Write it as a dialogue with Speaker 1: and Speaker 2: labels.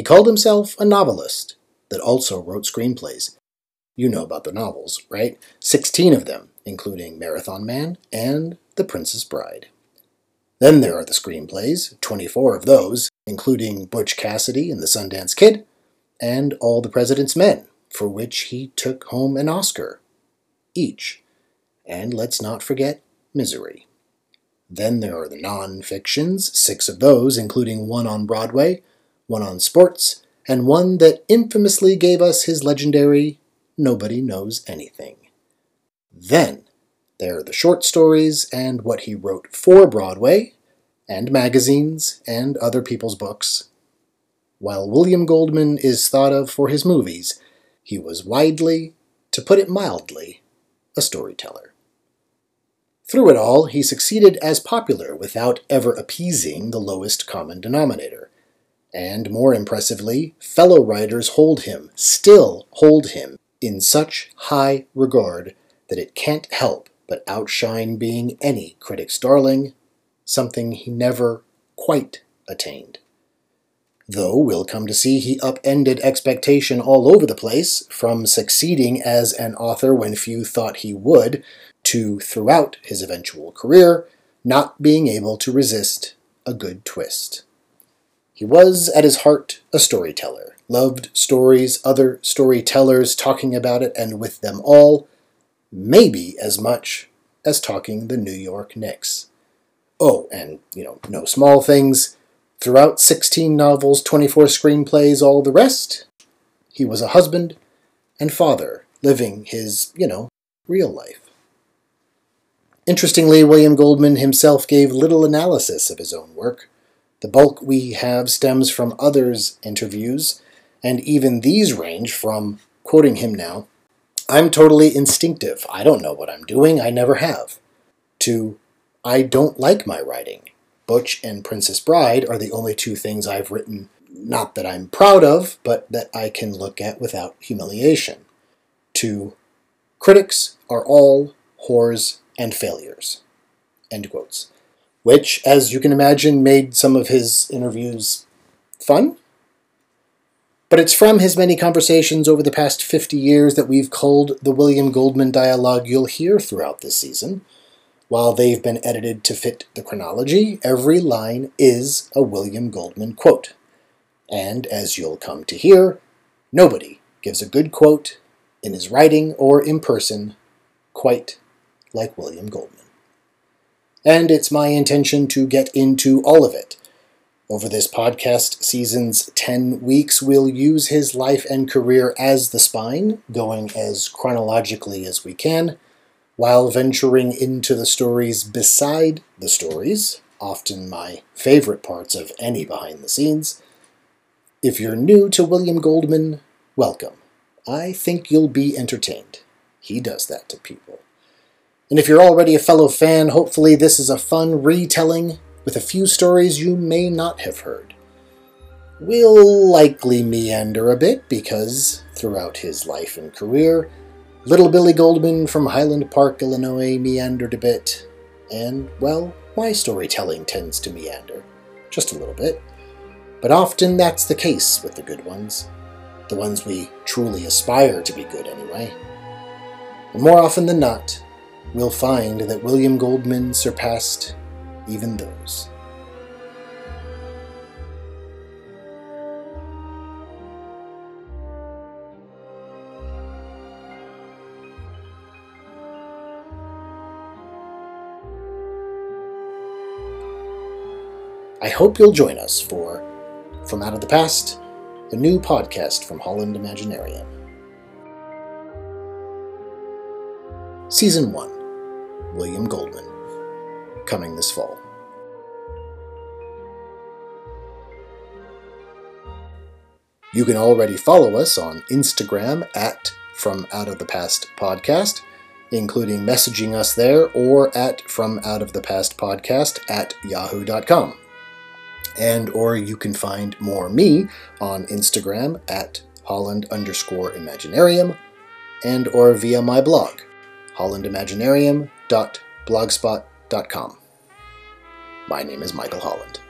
Speaker 1: He called himself a novelist that also wrote screenplays. You know about the novels, right? 16 of them, including Marathon Man and The Princess Bride. Then there are the screenplays, 24 of those, including Butch Cassidy and the Sundance Kid, and All the President's Men, for which he took home an Oscar each. And let's not forget Misery. Then there are the non fictions, six of those, including one on Broadway, one on sports, and one that infamously gave us his legendary Nobody Knows Anything. Then there are the short stories and what he wrote for Broadway, and magazines, and other people's books. While William Goldman is thought of for his movies, he was widely, to put it mildly, a storyteller. Through it all, he succeeded as popular without ever appeasing the lowest common denominator. And more impressively, fellow writers hold him, still hold him, in such high regard that it can't help but outshine being any critic's darling, something he never quite attained. Though we'll come to see he upended expectation all over the place, from succeeding as an author when few thought he would, to throughout his eventual career, not being able to resist a good twist. He was, at his heart, a storyteller, loved stories, other storytellers talking about it, and with them all, maybe as much as talking the New York Knicks. Oh, and, you know, no small things. Throughout 16 novels, 24 screenplays, all the rest, he was a husband and father, living his, you know, real life. Interestingly, William Goldman himself gave little analysis of his own work. The bulk we have stems from others' interviews, and even these range from, quoting him now, I'm totally instinctive. I don't know what I'm doing. I never have. To, I don't like my writing. Butch and Princess Bride are the only two things I've written, not that I'm proud of, but that I can look at without humiliation. To critics are all whores and failures. End quotes. Which, as you can imagine, made some of his interviews fun. But it's from his many conversations over the past 50 years that we've culled the William Goldman dialogue you'll hear throughout this season. While they've been edited to fit the chronology, every line is a William Goldman quote. And as you'll come to hear, nobody gives a good quote in his writing or in person quite like William Goldman. And it's my intention to get into all of it. Over this podcast season's 10 weeks, we'll use his life and career as the spine, going as chronologically as we can while venturing into the stories beside the stories, often my favorite parts of any behind the scenes. If you're new to William Goldman, welcome. I think you'll be entertained. He does that to people. And if you're already a fellow fan, hopefully this is a fun retelling with a few stories you may not have heard. We'll likely meander a bit because, throughout his life and career, Little Billy Goldman from Highland Park, Illinois meandered a bit, and, well, my storytelling tends to meander. Just a little bit. But often that's the case with the good ones. The ones we truly aspire to be good, anyway. And more often than not, we'll find that William Goldman surpassed even those. I hope you'll join us for From Out of the Past, a new podcast from Holland Imaginarium. Season 1 William Goldman, coming this fall. You can already follow us on Instagram at From Out of the Past Podcast, including messaging us there or at From Out of the Past Podcast at yahoo.com and or you can find more me on Instagram at Holland underscore Imaginarium and or via my blog, hollandimaginarium.blogspot.com. My name is Michael Holland.